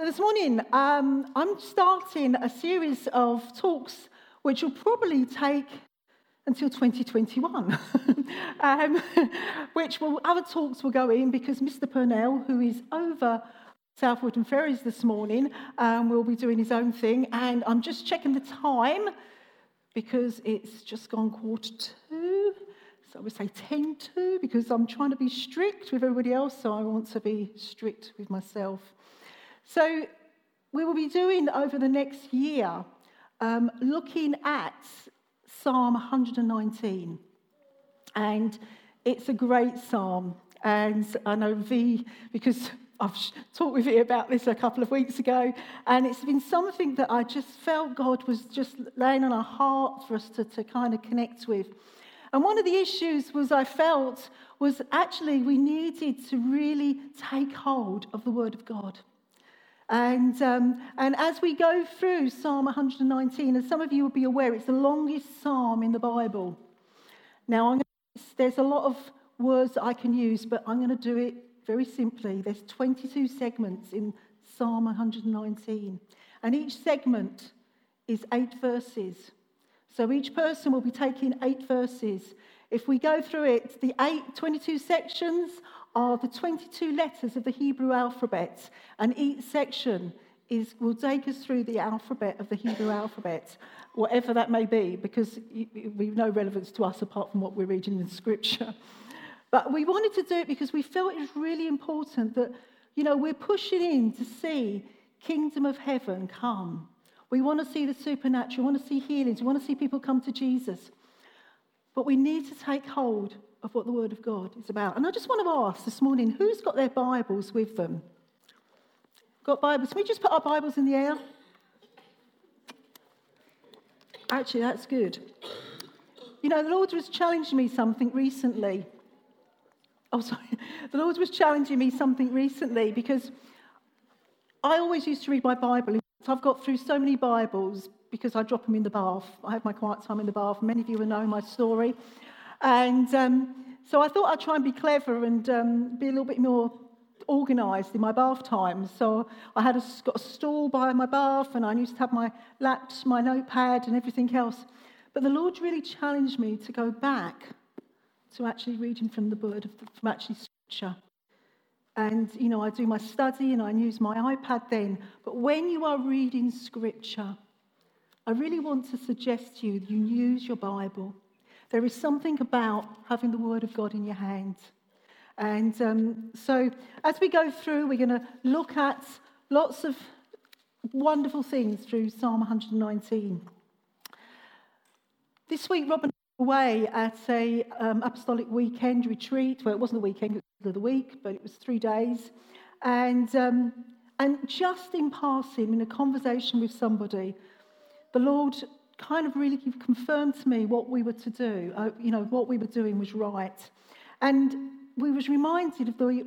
So, this morning, um, I'm starting a series of talks which will probably take until 2021, um, which will, other talks will go in because Mr. Purnell, who is over South Wootton Ferries this morning, um, will be doing his own thing. And I'm just checking the time because it's just gone quarter two. So I would say 10 to because I'm trying to be strict with everybody else, so I want to be strict with myself. So we will be doing over the next year um, looking at Psalm 119. And it's a great psalm. And I know V, because I've talked with you about this a couple of weeks ago, and it's been something that I just felt God was just laying on our heart for us to, to kind of connect with. And one of the issues was I felt was actually we needed to really take hold of the Word of God. And, um, and as we go through Psalm 119, as some of you will be aware, it's the longest psalm in the Bible. Now, gonna, there's a lot of words that I can use, but I'm going to do it very simply. There's 22 segments in Psalm 119, and each segment is eight verses. So each person will be taking eight verses. If we go through it, the eight, 22 sections are the 22 letters of the Hebrew alphabet, and each section is, will take us through the alphabet of the Hebrew alphabet, whatever that may be, because we've no relevance to us apart from what we're reading in Scripture. But we wanted to do it because we felt it was really important that, you know, we're pushing in to see kingdom of heaven come. We want to see the supernatural, we want to see healings, we want to see people come to Jesus. But we need to take hold of what the Word of God is about. And I just want to ask this morning who's got their Bibles with them? Got Bibles? Can we just put our Bibles in the air? Actually, that's good. You know, the Lord was challenging me something recently. Oh, sorry. The Lord was challenging me something recently because I always used to read my Bible. I've got through so many Bibles because I drop them in the bath. I have my quiet time in the bath. Many of you will know my story. And um, so I thought I'd try and be clever and um, be a little bit more organised in my bath time. So I had a, got a stool by my bath and I used to have my laps, my notepad and everything else. But the Lord really challenged me to go back to actually reading from the word, from actually scripture. And, you know, I do my study and I use my iPad then. But when you are reading scripture, I really want to suggest to you you use your Bible. There is something about having the Word of God in your hand. And um, so, as we go through, we're going to look at lots of wonderful things through Psalm 119. This week, Robin away at a um, apostolic weekend retreat. Well, it wasn't a weekend, it was the week, but it was three days. And, um, and just in passing, in a conversation with somebody, the Lord kind of really confirmed to me what we were to do. Uh, you know, what we were doing was right. And we was reminded of the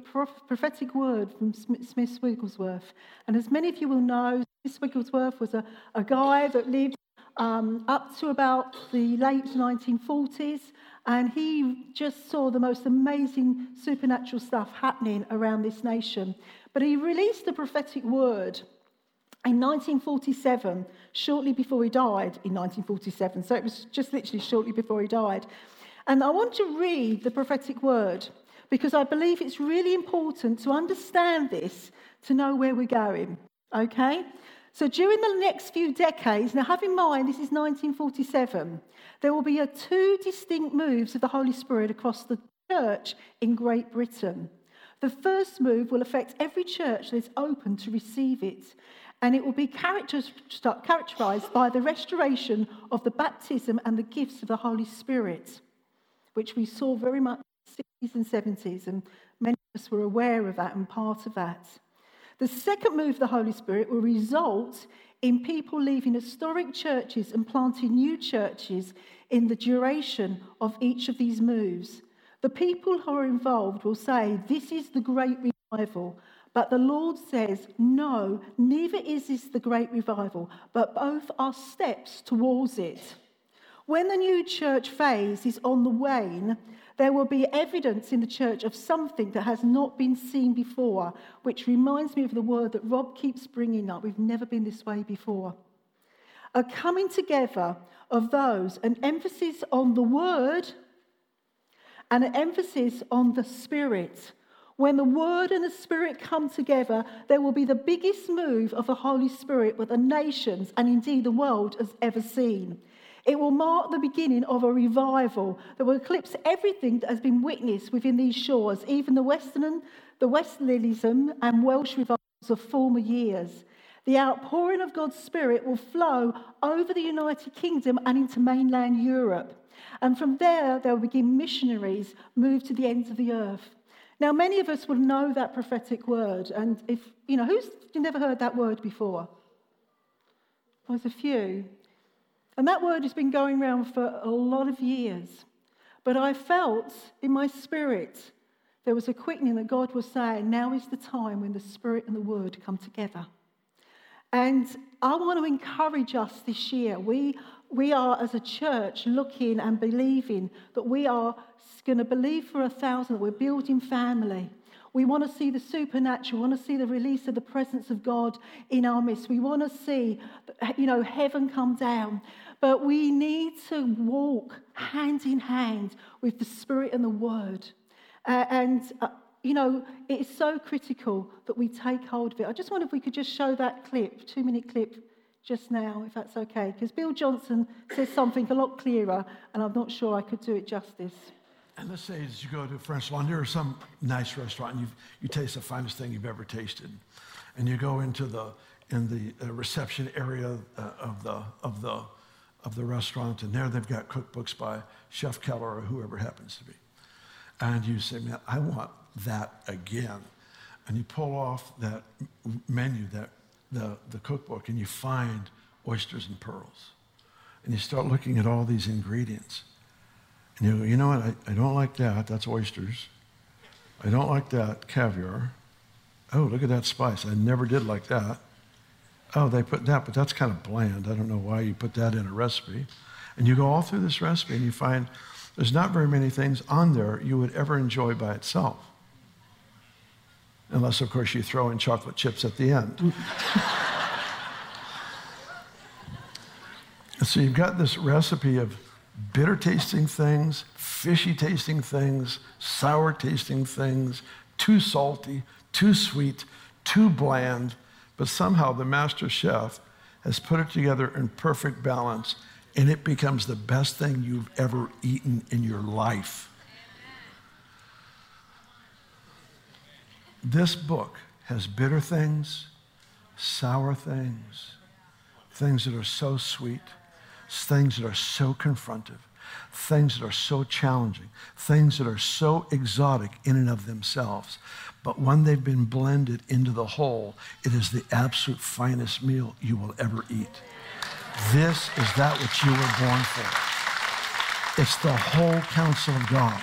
prophetic word from Smith Wigglesworth. And as many of you will know, Smith Wigglesworth was a, a guy that lived um, up to about the late 1940s. And he just saw the most amazing supernatural stuff happening around this nation. But he released a prophetic word in 1947, shortly before he died, in 1947, so it was just literally shortly before he died. And I want to read the prophetic word because I believe it's really important to understand this to know where we're going. Okay? So during the next few decades, now have in mind this is 1947, there will be a two distinct moves of the Holy Spirit across the church in Great Britain. The first move will affect every church that is open to receive it and it will be characterized by the restoration of the baptism and the gifts of the Holy Spirit, which we saw very much in the 60s and 70s, and many of us were aware of that and part of that. The second move of the Holy Spirit will result in people leaving historic churches and planting new churches in the duration of each of these moves. The people who are involved will say, This is the great revival. But the Lord says, No, neither is this the great revival, but both are steps towards it. When the new church phase is on the wane, there will be evidence in the church of something that has not been seen before, which reminds me of the word that Rob keeps bringing up. We've never been this way before. A coming together of those, an emphasis on the word and an emphasis on the spirit. When the word and the spirit come together, there will be the biggest move of the Holy Spirit that the nations and indeed the world has ever seen. It will mark the beginning of a revival that will eclipse everything that has been witnessed within these shores, even the Western, the Wesleyanism and Welsh revivals of former years. The outpouring of God's Spirit will flow over the United Kingdom and into mainland Europe. And from there, there will begin missionaries move to the ends of the earth. Now, many of us will know that prophetic word. And if, you know, who's never heard that word before? There's a few. And that word has been going around for a lot of years. But I felt in my spirit there was a quickening that God was saying, now is the time when the spirit and the word come together. And I want to encourage us this year. We, we are, as a church, looking and believing that we are going to believe for a thousand, that we're building family. We want to see the supernatural. We want to see the release of the presence of God in our midst. We want to see, you know, heaven come down. But we need to walk hand in hand with the Spirit and the Word. Uh, and, uh, you know, it is so critical that we take hold of it. I just wonder if we could just show that clip, two minute clip, just now, if that's okay. Because Bill Johnson says something a lot clearer, and I'm not sure I could do it justice. And let's say as you go to French Laundry or some nice restaurant, and you taste the finest thing you've ever tasted, and you go into the in the uh, reception area uh, of the of the of the restaurant, and there they've got cookbooks by Chef Keller or whoever happens to be. And you say, man, I want that again. And you pull off that menu, that the, the cookbook, and you find oysters and pearls. And you start looking at all these ingredients. And you go, you know what? I, I don't like that. That's oysters. I don't like that caviar. Oh, look at that spice. I never did like that oh, they put that, but that's kind of bland. I don't know why you put that in a recipe. And you go all through this recipe and you find there's not very many things on there you would ever enjoy by itself. Unless, of course, you throw in chocolate chips at the end. Mm. so you've got this recipe of bitter tasting things, fishy tasting things, sour tasting things, too salty, too sweet, too bland, but somehow the master chef has put it together in perfect balance and it becomes the best thing you've ever eaten in your life. This book has bitter things, sour things, things that are so sweet, things that are so confrontive, things that are so challenging, things that are so exotic in and of themselves. But when they've been blended into the whole, it is the absolute finest meal you will ever eat. This is that which you were born for. It's the whole counsel of God.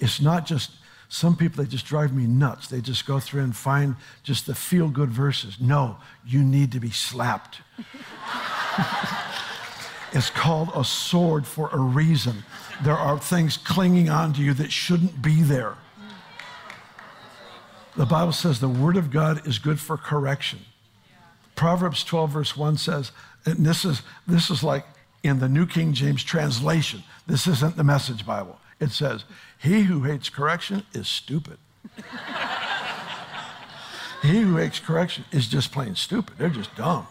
It's not just some people, they just drive me nuts. They just go through and find just the feel good verses. No, you need to be slapped. it's called a sword for a reason. There are things clinging onto you that shouldn't be there. The Bible says the word of God is good for correction. Proverbs 12, verse 1 says, and this is, this is like in the New King James translation. This isn't the message Bible. It says, He who hates correction is stupid. he who hates correction is just plain stupid. They're just dumb.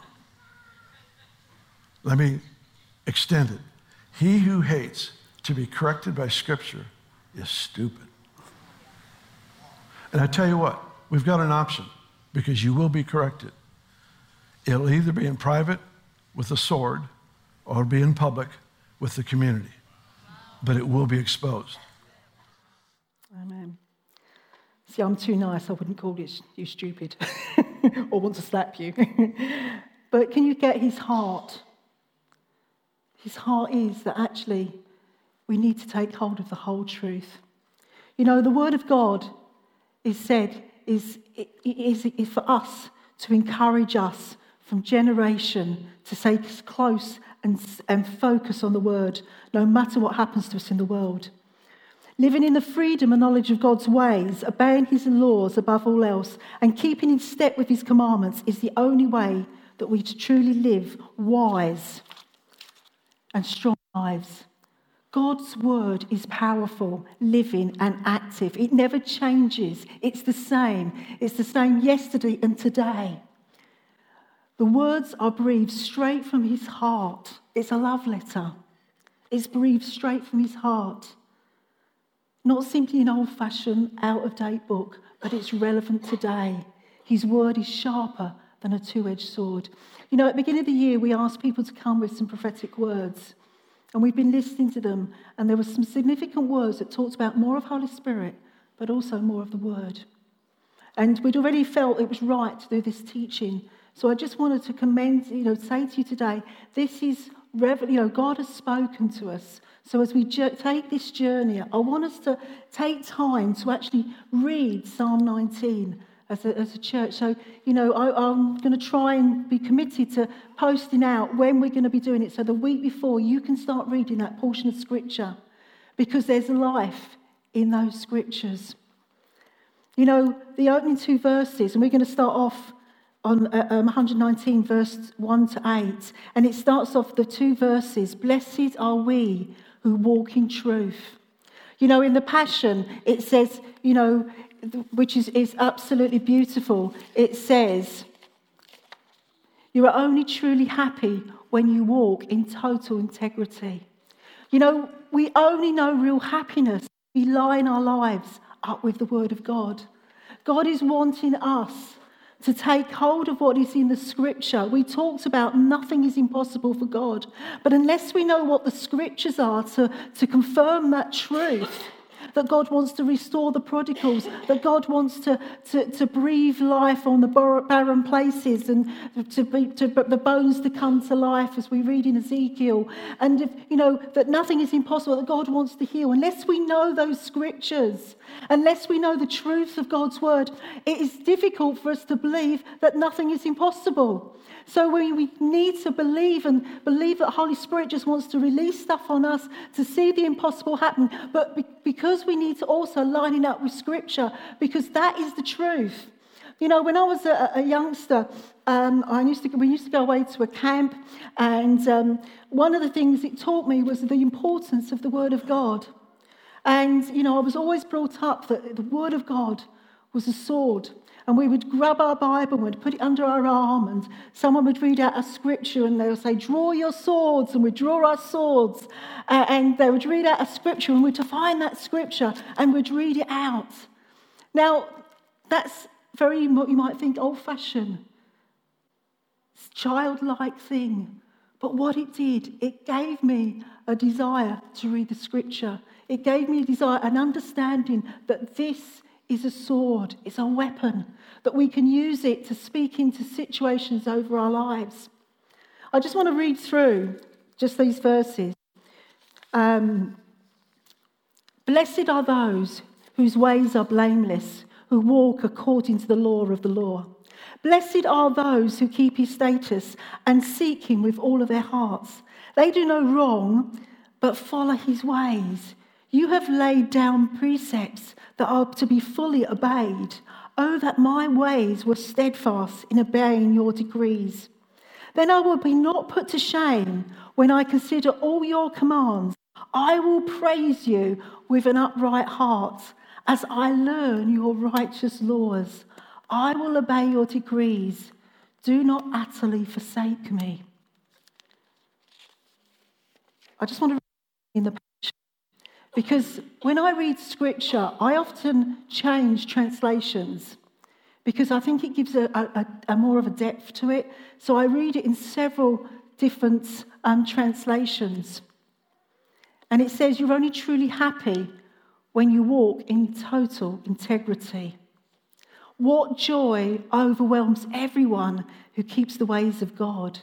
Let me extend it. He who hates to be corrected by Scripture is stupid. And I tell you what, we've got an option because you will be corrected. It'll either be in private with a sword or be in public with the community, but it will be exposed. Amen. See, I'm too nice. I wouldn't call you stupid or want to slap you. but can you get his heart? His heart is that actually we need to take hold of the whole truth. You know, the Word of God is said is, is, is for us to encourage us from generation to stay close and, and focus on the word, no matter what happens to us in the world. Living in the freedom and knowledge of God's ways, obeying his laws above all else, and keeping in step with his commandments is the only way that we truly live wise and strong lives. God's word is powerful, living, and active. It never changes. It's the same. It's the same yesterday and today. The words are breathed straight from his heart. It's a love letter. It's breathed straight from his heart. Not simply an old fashioned, out of date book, but it's relevant today. His word is sharper than a two edged sword. You know, at the beginning of the year, we asked people to come with some prophetic words. And we've been listening to them, and there were some significant words that talked about more of Holy Spirit, but also more of the Word. And we'd already felt it was right to do this teaching. So I just wanted to commend, you know, say to you today, this is, you know, God has spoken to us. So as we take this journey, I want us to take time to actually read Psalm 19 as a, as a church. So, you know, I, am going to try and be committed to posting out when we're going to be doing it. So the week before, you can start reading that portion of scripture because there's life in those scriptures. You know, the opening two verses, and we're going to start off on uh, um, 119, verse 1 to 8. And it starts off the two verses Blessed are we who walk in truth. You know, in the Passion, it says, you know, which is, is absolutely beautiful. It says, You are only truly happy when you walk in total integrity. You know, we only know real happiness. We line our lives up with the Word of God. God is wanting us to take hold of what is in the scripture. We talked about nothing is impossible for God. But unless we know what the scriptures are to, to confirm that truth, that God wants to restore the prodigals, that God wants to, to, to breathe life on the barren places and to, be, to the bones to come to life, as we read in Ezekiel. And, if, you know, that nothing is impossible, that God wants to heal. Unless we know those scriptures, unless we know the truth of God's word, it is difficult for us to believe that nothing is impossible. So we, we need to believe and believe that Holy Spirit just wants to release stuff on us to see the impossible happen. But be, because we need to also line it up with Scripture, because that is the truth. You know, when I was a, a youngster, um, I used to, we used to go away to a camp, and um, one of the things it taught me was the importance of the Word of God. And, you know, I was always brought up that the Word of God was a sword and we would grab our Bible and we'd put it under our arm, and someone would read out a scripture and they would say, Draw your swords, and we'd draw our swords. Uh, and they would read out a scripture, and we'd define that scripture and we'd read it out. Now, that's very, what you might think, old fashioned, childlike thing. But what it did, it gave me a desire to read the scripture. It gave me a desire, an understanding that this is a sword, it's a weapon, that we can use it to speak into situations over our lives. I just want to read through just these verses. Um, Blessed are those whose ways are blameless, who walk according to the law of the law. Blessed are those who keep his status and seek him with all of their hearts. They do no wrong, but follow his ways. You have laid down precepts that are to be fully obeyed. Oh, that my ways were steadfast in obeying your decrees. Then I will be not put to shame when I consider all your commands. I will praise you with an upright heart as I learn your righteous laws. I will obey your decrees. Do not utterly forsake me. I just want to in the because when I read scripture, I often change translations because I think it gives a, a, a more of a depth to it. So I read it in several different um, translations. And it says, You're only truly happy when you walk in total integrity. What joy overwhelms everyone who keeps the ways of God,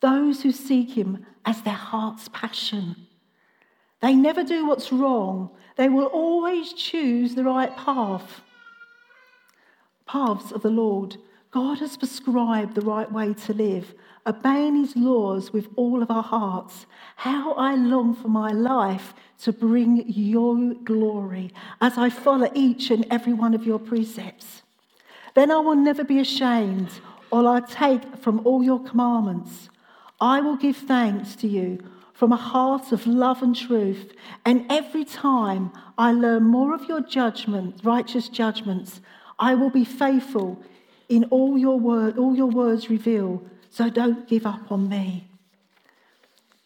those who seek Him as their heart's passion. They never do what's wrong. They will always choose the right path. Paths of the Lord. God has prescribed the right way to live, obeying his laws with all of our hearts. How I long for my life to bring your glory as I follow each and every one of your precepts. Then I will never be ashamed, or I take from all your commandments. I will give thanks to you from a heart of love and truth. And every time I learn more of your judgment, righteous judgments, I will be faithful in all your word, all your words reveal. So don't give up on me.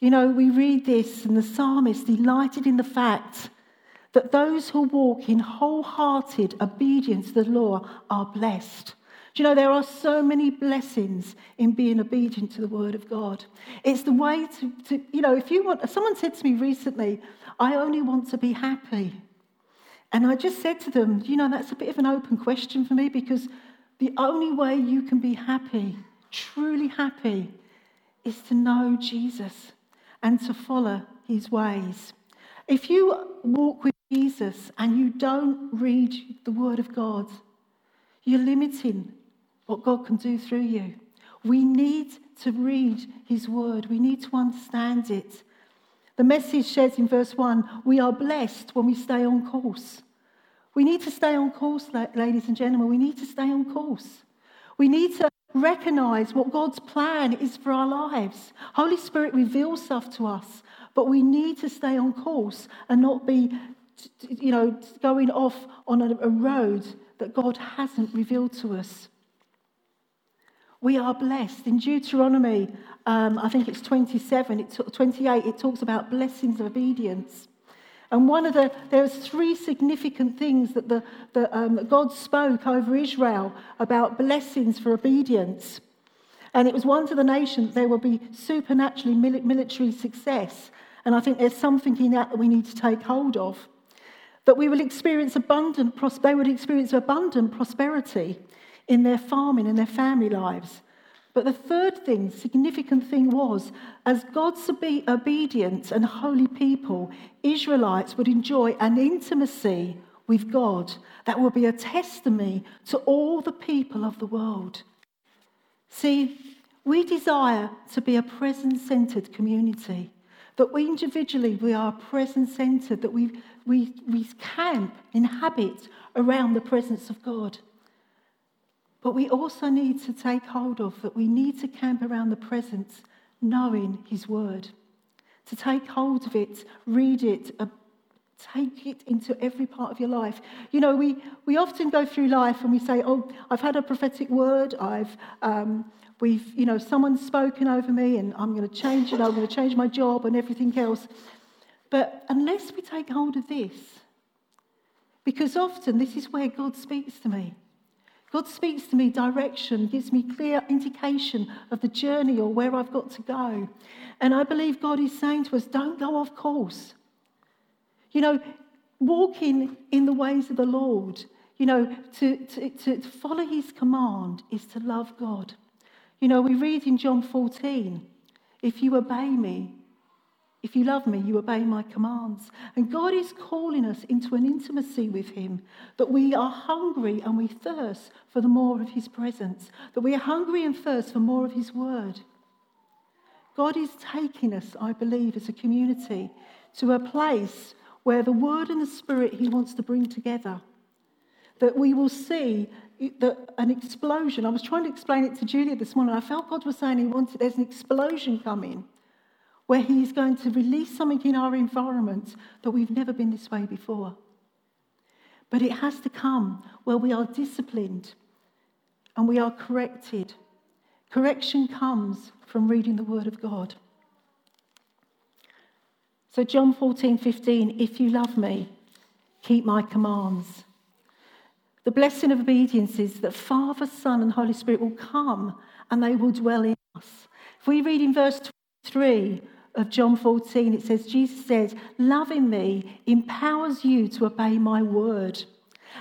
You know, we read this, and the psalmist delighted in the fact that those who walk in wholehearted obedience to the law are blessed. Do you know, there are so many blessings in being obedient to the word of God. It's the way to, to you know, if you want, someone said to me recently, I only want to be happy. And I just said to them, you know, that's a bit of an open question for me because the only way you can be happy, truly happy, is to know Jesus and to follow his ways. If you walk with Jesus and you don't read the Word of God, you're limiting what God can do through you. We need to read His Word, we need to understand it. The message says in verse 1 we are blessed when we stay on course. We need to stay on course, ladies and gentlemen. We need to stay on course. We need to recognize what God's plan is for our lives. Holy Spirit reveals stuff to us, but we need to stay on course and not be, you know, going off on a, a road that God hasn't revealed to us. We are blessed. In Deuteronomy, um, I think it's 27, it t- 28, it talks about blessings of obedience. And one of the, there's three significant things that the, the, um, God spoke over Israel about blessings for obedience. And it was one to the nation that there will be supernaturally military success. And I think there's something in that that we need to take hold of. That we will experience abundant, they would experience abundant prosperity in their farming and their family lives. But the third thing, significant thing was, as God's obedient and holy people, Israelites would enjoy an intimacy with God that will be a testimony to all the people of the world. See, we desire to be a present centered community, that we individually we are present centered, that we, we, we camp, inhabit around the presence of God. But we also need to take hold of that we need to camp around the presence, knowing His Word. To take hold of it, read it, uh, take it into every part of your life. You know, we, we often go through life and we say, Oh, I've had a prophetic word, I've. Um, We've, you know, someone's spoken over me and I'm going to change it, I'm going to change my job and everything else. But unless we take hold of this, because often this is where God speaks to me. God speaks to me direction, gives me clear indication of the journey or where I've got to go. And I believe God is saying to us, don't go off course. You know, walking in the ways of the Lord, you know, to, to, to follow his command is to love God. You know, we read in John 14, if you obey me, if you love me, you obey my commands. And God is calling us into an intimacy with Him, that we are hungry and we thirst for the more of His presence, that we are hungry and thirst for more of His word. God is taking us, I believe, as a community to a place where the word and the spirit He wants to bring together. That we will see that an explosion. I was trying to explain it to Julia this morning. I felt God was saying He wanted, there's an explosion coming where He is going to release something in our environment that we've never been this way before. But it has to come where we are disciplined and we are corrected. Correction comes from reading the Word of God. So, John 14, 15, if you love me, keep my commands. The blessing of obedience is that Father, Son, and Holy Spirit will come and they will dwell in us. If we read in verse 23, of John 14, it says, Jesus says, Loving me empowers you to obey my word.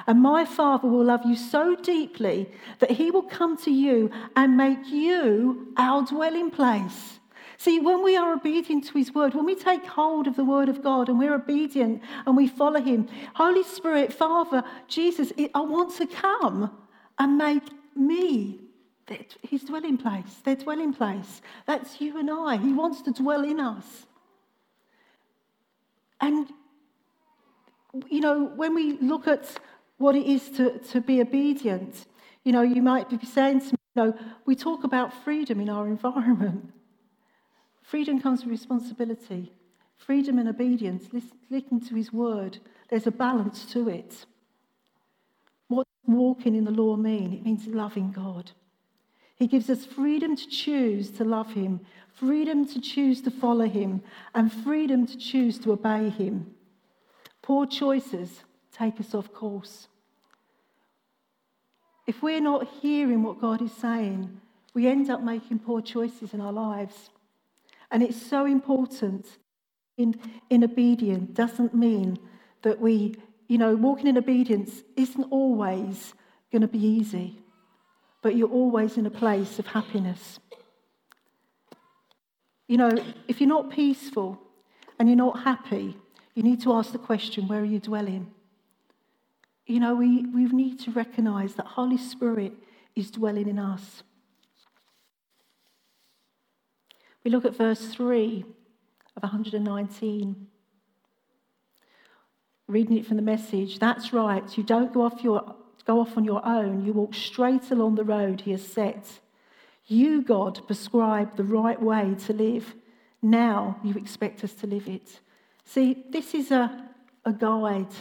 And my Father will love you so deeply that he will come to you and make you our dwelling place. See, when we are obedient to his word, when we take hold of the word of God and we're obedient and we follow him, Holy Spirit, Father, Jesus, I want to come and make me his dwelling place, their dwelling place. That's you and I. He wants to dwell in us. And, you know, when we look at what it is to, to be obedient, you know, you might be saying to me, you know, we talk about freedom in our environment. Freedom comes with responsibility. Freedom and obedience, listening to his word, there's a balance to it. What walking in the law mean? It means loving God. He gives us freedom to choose to love him, freedom to choose to follow him, and freedom to choose to obey him. Poor choices take us off course. If we're not hearing what God is saying, we end up making poor choices in our lives. And it's so important in, in obedience doesn't mean that we, you know, walking in obedience isn't always going to be easy, but you're always in a place of happiness. You know, if you're not peaceful and you're not happy, you need to ask the question where are you dwelling? You know, we, we need to recognize that Holy Spirit is dwelling in us. We look at verse 3 of 119. Reading it from the message, that's right. You don't go off, your, go off on your own. You walk straight along the road he has set. You, God, prescribe the right way to live. Now you expect us to live it. See, this is a, a guide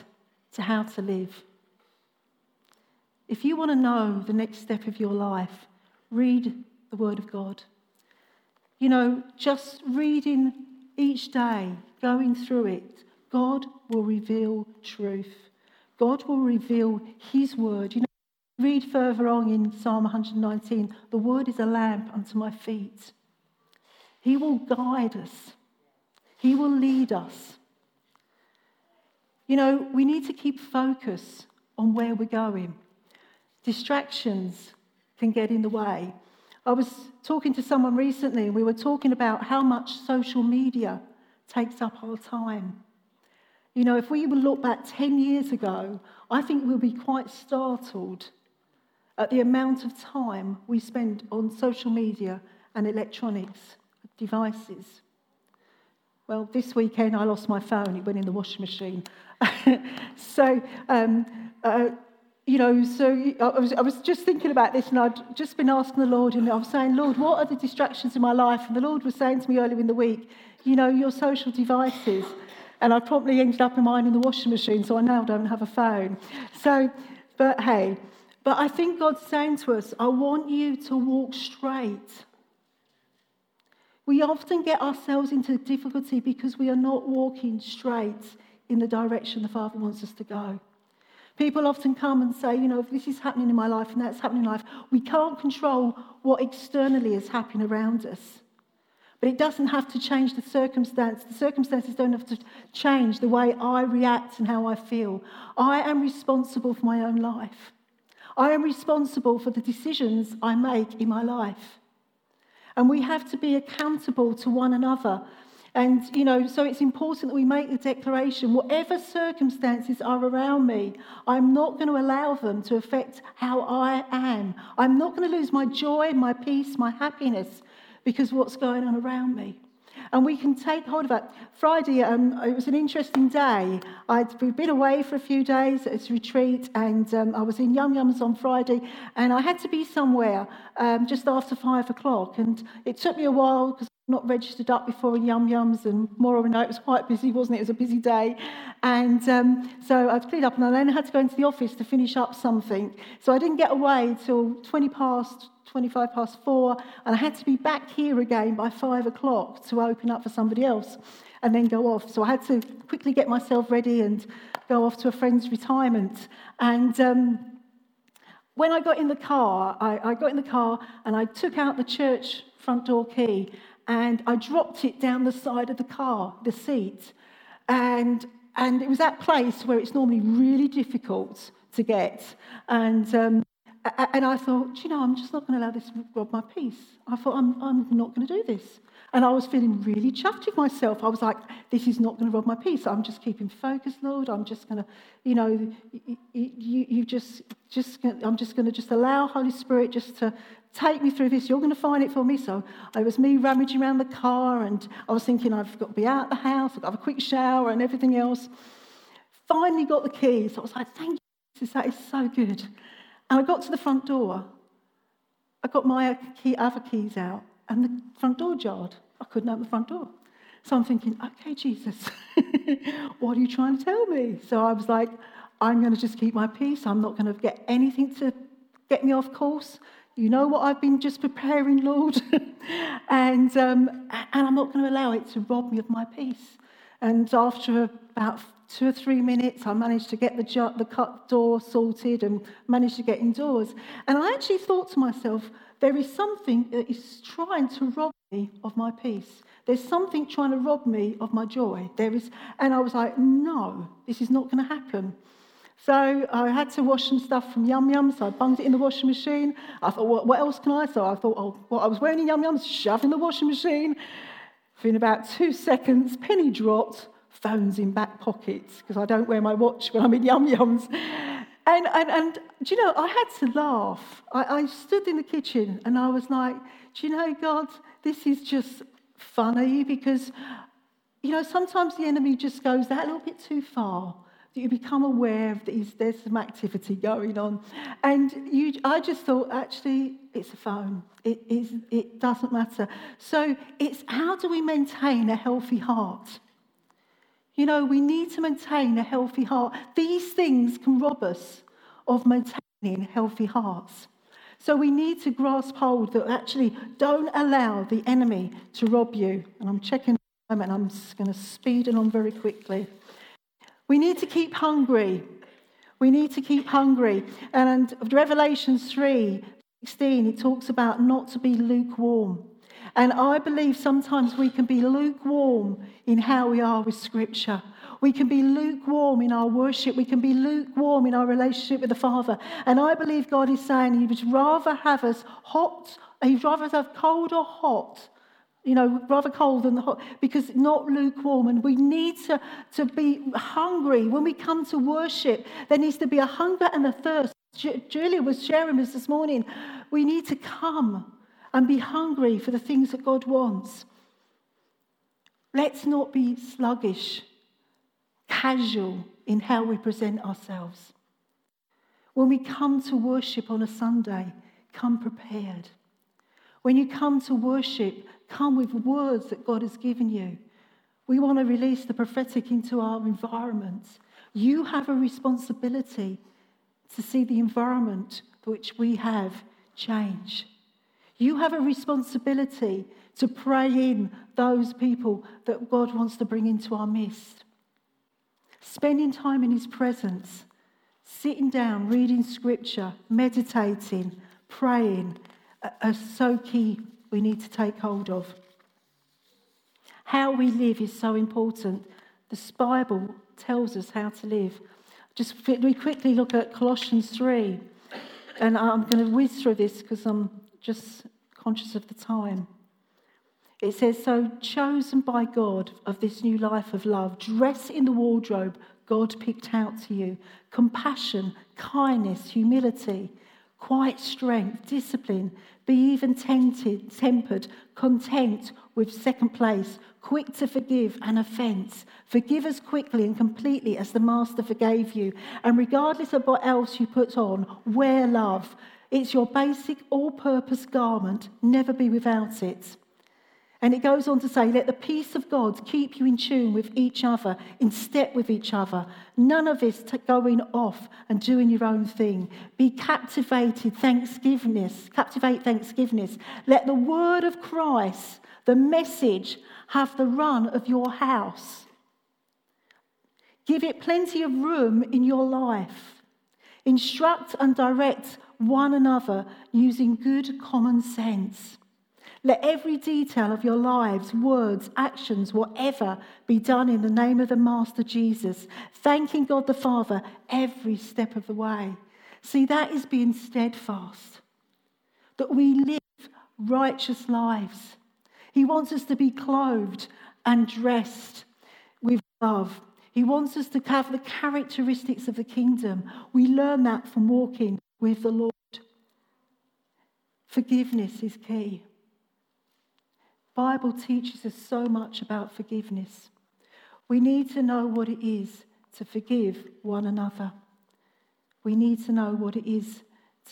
to how to live. If you want to know the next step of your life, read the Word of God. You know, just reading each day, going through it, God will reveal truth. God will reveal His Word. You know, read further on in Psalm 119 the Word is a lamp unto my feet. He will guide us, He will lead us. You know, we need to keep focus on where we're going. Distractions can get in the way. I was talking to someone recently, and we were talking about how much social media takes up our time. You know, if we were look back 10 years ago, I think we'll be quite startled at the amount of time we spend on social media and electronics devices. Well, this weekend I lost my phone, it went in the washing machine. so, um, uh, you know, so I was, I was just thinking about this and I'd just been asking the Lord, and I was saying, Lord, what are the distractions in my life? And the Lord was saying to me earlier in the week, you know, your social devices. And I promptly ended up in mine in the washing machine, so I now don't have a phone. So, but hey, but I think God's saying to us, I want you to walk straight. We often get ourselves into difficulty because we are not walking straight in the direction the Father wants us to go. People often come and say, you know, if this is happening in my life and that's happening in life, we can't control what externally is happening around us. But it doesn't have to change the circumstance. The circumstances don't have to change the way I react and how I feel. I am responsible for my own life. I am responsible for the decisions I make in my life. And we have to be accountable to one another and, you know, so it's important that we make the declaration whatever circumstances are around me, I'm not going to allow them to affect how I am. I'm not going to lose my joy, my peace, my happiness because what's going on around me. And we can take hold of that. Friday, um, it was an interesting day. I'd been away for a few days at a retreat, and um, I was in Yum Yums on Friday, and I had to be somewhere um, just after five o'clock. And it took me a while because not registered up before in Yum Yums, and more or it was quite busy, wasn't it? It was a busy day. And um, so I'd cleaned up, and I then had to go into the office to finish up something. So I didn't get away till 20 past, 25 past four, and I had to be back here again by five o'clock to open up for somebody else and then go off. So I had to quickly get myself ready and go off to a friend's retirement. And um, when I got in the car, I, I got in the car and I took out the church front door key and I dropped it down the side of the car, the seat. And, and it was that place where it's normally really difficult to get. And, um, and I thought, you know, I'm just not going to allow this to rob my peace. I thought, I'm, I'm not going to do this. And I was feeling really chuffed with myself. I was like, this is not going to rob my peace. I'm just keeping focused, Lord. I'm just going to, you know, you, you, you just, just, I'm just going to just allow Holy Spirit just to, take me through this. You're going to find it for me. So it was me rummaging around the car, and I was thinking, I've got to be out of the house, I've got to have a quick shower, and everything else. Finally got the keys. I was like, thank you, Jesus, that is so good. And I got to the front door. I got my uh, key, other keys out, and the front door jarred. I couldn't open the front door. So I'm thinking, okay, Jesus, what are you trying to tell me? So I was like, I'm going to just keep my peace. I'm not going to get anything to get me off course. You know what I've been just preparing, Lord? and, um, and I'm not going to allow it to rob me of my peace. And after about two or three minutes, I managed to get the, ju- the cut door sorted and managed to get indoors. And I actually thought to myself, there is something that is trying to rob me of my peace. There's something trying to rob me of my joy. There is, and I was like, no, this is not going to happen. So I had to wash some stuff from Yum Yum, so I bunged it in the washing machine. I thought, what, else can I? So I thought, oh, what I was wearing in Yum Yum, shoved in the washing machine. Within about two seconds, penny dropped, phones in back pockets, because I don't wear my watch when I'm in Yum Yums. And, and, and do you know, I had to laugh. I, I stood in the kitchen and I was like, do you know, God, this is just funny because, you know, sometimes the enemy just goes that little bit too far you become aware of that there's some activity going on. And you, I just thought, actually, it's a phone. It, is, it doesn't matter. So it's how do we maintain a healthy heart? You know, we need to maintain a healthy heart. These things can rob us of maintaining healthy hearts. So we need to grasp hold that actually don't allow the enemy to rob you. And I'm checking and I'm just going to speed it on very quickly. We need to keep hungry. We need to keep hungry. And Revelation 3 16, it talks about not to be lukewarm. And I believe sometimes we can be lukewarm in how we are with Scripture. We can be lukewarm in our worship. We can be lukewarm in our relationship with the Father. And I believe God is saying He would rather have us hot, He'd rather have cold or hot you know, rather cold than hot, because not lukewarm. And we need to, to be hungry. When we come to worship, there needs to be a hunger and a thirst. Julia was sharing this this morning. We need to come and be hungry for the things that God wants. Let's not be sluggish, casual in how we present ourselves. When we come to worship on a Sunday, come prepared. When you come to worship, come with words that God has given you. We want to release the prophetic into our environment. You have a responsibility to see the environment which we have change. You have a responsibility to pray in those people that God wants to bring into our midst. Spending time in His presence, sitting down, reading scripture, meditating, praying are so key we need to take hold of. How we live is so important. The Bible tells us how to live. Just we quickly look at Colossians 3, and I'm going to whiz through this because I'm just conscious of the time. It says, So chosen by God of this new life of love, dress in the wardrobe God picked out to you compassion, kindness, humility quiet strength, discipline, be even tempted, tempered, content with second place, quick to forgive an offense. Forgive as quickly and completely as the Master forgave you. And regardless of what else you put on, wear love. It's your basic all purpose garment, never be without it. And it goes on to say, let the peace of God keep you in tune with each other, in step with each other. None of this going off and doing your own thing. Be captivated, thanksgivingness, captivate thanksgivingness. Let the word of Christ, the message, have the run of your house. Give it plenty of room in your life. Instruct and direct one another using good common sense. Let every detail of your lives, words, actions, whatever, be done in the name of the Master Jesus, thanking God the Father every step of the way. See, that is being steadfast, that we live righteous lives. He wants us to be clothed and dressed with love. He wants us to have the characteristics of the kingdom. We learn that from walking with the Lord. Forgiveness is key. Bible teaches us so much about forgiveness. We need to know what it is to forgive one another. We need to know what it is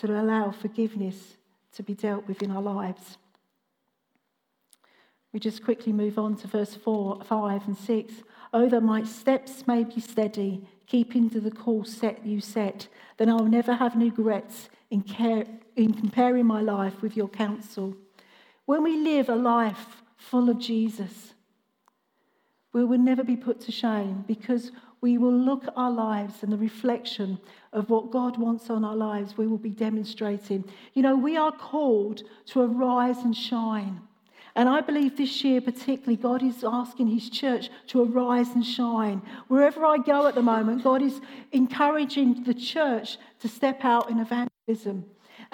to allow forgiveness to be dealt with in our lives. We just quickly move on to verse 4, 5, and 6. Oh, that my steps may be steady, keeping to the course set you set, then I'll never have regrets in, care, in comparing my life with your counsel. When we live a life full of Jesus, we will never be put to shame because we will look at our lives and the reflection of what God wants on our lives, we will be demonstrating. You know, we are called to arise and shine. And I believe this year, particularly, God is asking His church to arise and shine. Wherever I go at the moment, God is encouraging the church to step out in evangelism.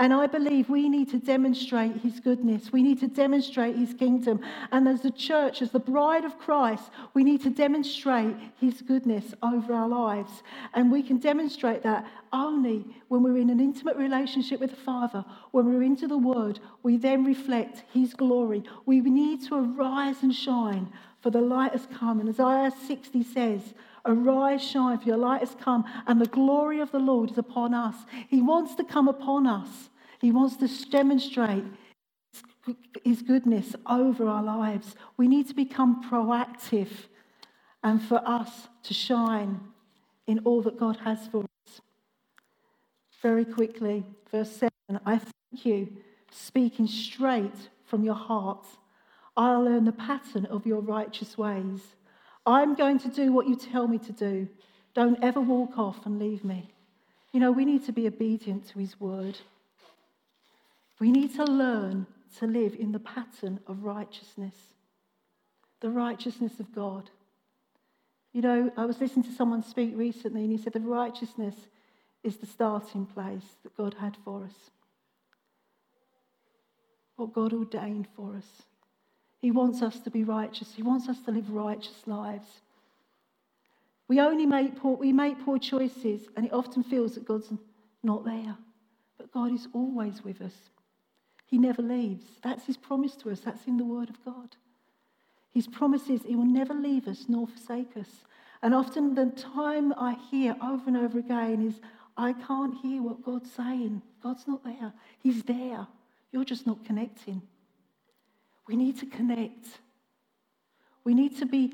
And I believe we need to demonstrate his goodness. We need to demonstrate his kingdom. And as the church, as the bride of Christ, we need to demonstrate his goodness over our lives. And we can demonstrate that only when we're in an intimate relationship with the Father, when we're into the Word, we then reflect his glory. We need to arise and shine, for the light has come. And Isaiah 60 says, Arise, shine, for your light has come, and the glory of the Lord is upon us. He wants to come upon us. He wants to demonstrate His goodness over our lives. We need to become proactive and for us to shine in all that God has for us. Very quickly, verse 7 I thank you, speaking straight from your heart. I'll learn the pattern of your righteous ways. I'm going to do what you tell me to do. Don't ever walk off and leave me. You know, we need to be obedient to his word. We need to learn to live in the pattern of righteousness, the righteousness of God. You know, I was listening to someone speak recently, and he said the righteousness is the starting place that God had for us, what God ordained for us. He wants us to be righteous, He wants us to live righteous lives. We only make poor, we make poor choices, and it often feels that God's not there. But God is always with us. He never leaves. That's his promise to us. That's in the Word of God. His promise is he will never leave us nor forsake us. And often the time I hear over and over again is, I can't hear what God's saying. God's not there. He's there. You're just not connecting. We need to connect. We need to be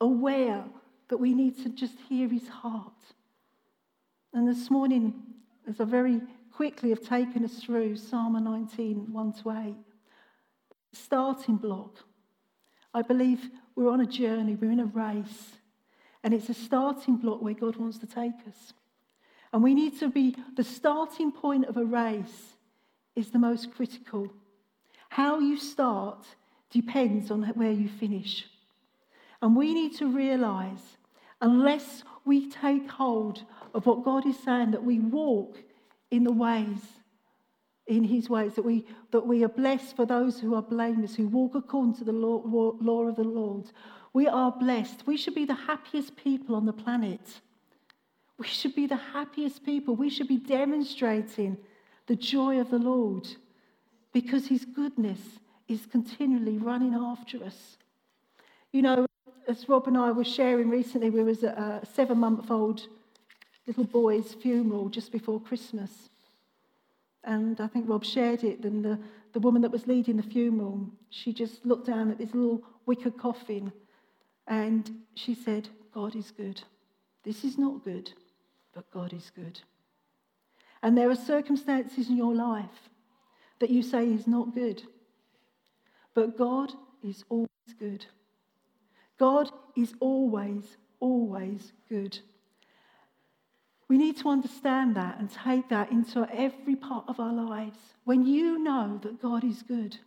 aware that we need to just hear his heart. And this morning, as a very quickly have taken us through Psalm 19, 1 to 8. Starting block. I believe we're on a journey, we're in a race, and it's a starting block where God wants to take us. And we need to be the starting point of a race is the most critical. How you start depends on where you finish. And we need to realize, unless we take hold of what God is saying, that we walk in the ways, in his ways, that we, that we are blessed for those who are blameless, who walk according to the law, law of the Lord. We are blessed. We should be the happiest people on the planet. We should be the happiest people. We should be demonstrating the joy of the Lord because his goodness is continually running after us. You know, as Rob and I were sharing recently, we was a seven month old little boy's funeral just before Christmas. And I think Rob shared it. And the, the woman that was leading the funeral, she just looked down at this little wicker coffin and she said, God is good. This is not good, but God is good. And there are circumstances in your life that you say is not good, but God is always good. God is always, always good. We need to understand that and take that into every part of our lives. When you know that God is good,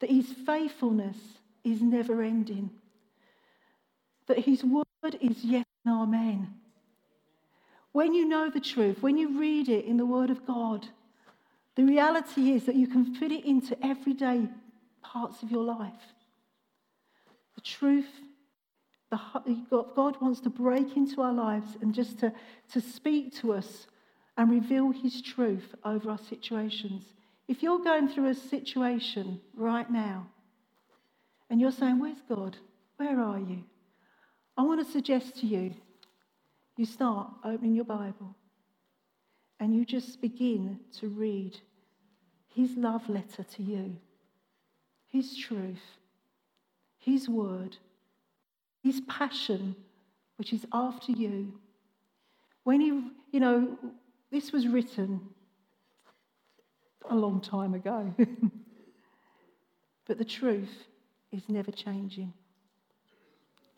that his faithfulness is never ending, that his word is yes and amen. When you know the truth, when you read it in the word of God, the reality is that you can fit it into everyday parts of your life. The truth God wants to break into our lives and just to, to speak to us and reveal his truth over our situations If you're going through a situation right now and you're saying, Where's God? Where are you? I want to suggest to you, you start opening your Bible and you just begin to read his love letter to you, his truth, his word, his passion, which is after you. When he, you know, this was written a long time ago. but the truth is never changing.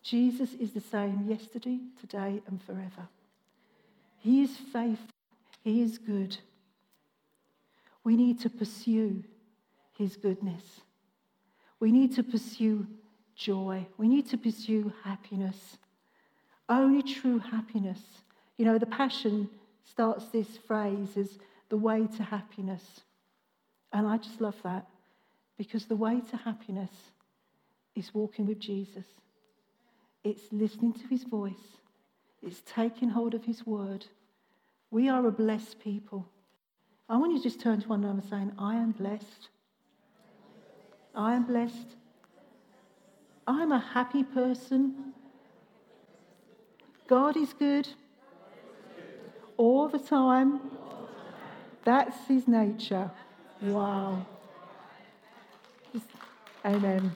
Jesus is the same yesterday, today, and forever. He is faithful. He is good. We need to pursue His goodness. We need to pursue joy. We need to pursue happiness. Only true happiness. You know, the Passion starts this phrase as the way to happiness. And I just love that because the way to happiness is walking with Jesus. It's listening to his voice. It's taking hold of his word. We are a blessed people. I want you to just turn to one another saying, I am blessed. I am blessed. I'm a happy person. God is good all the time. That's his nature. Wow. Amen.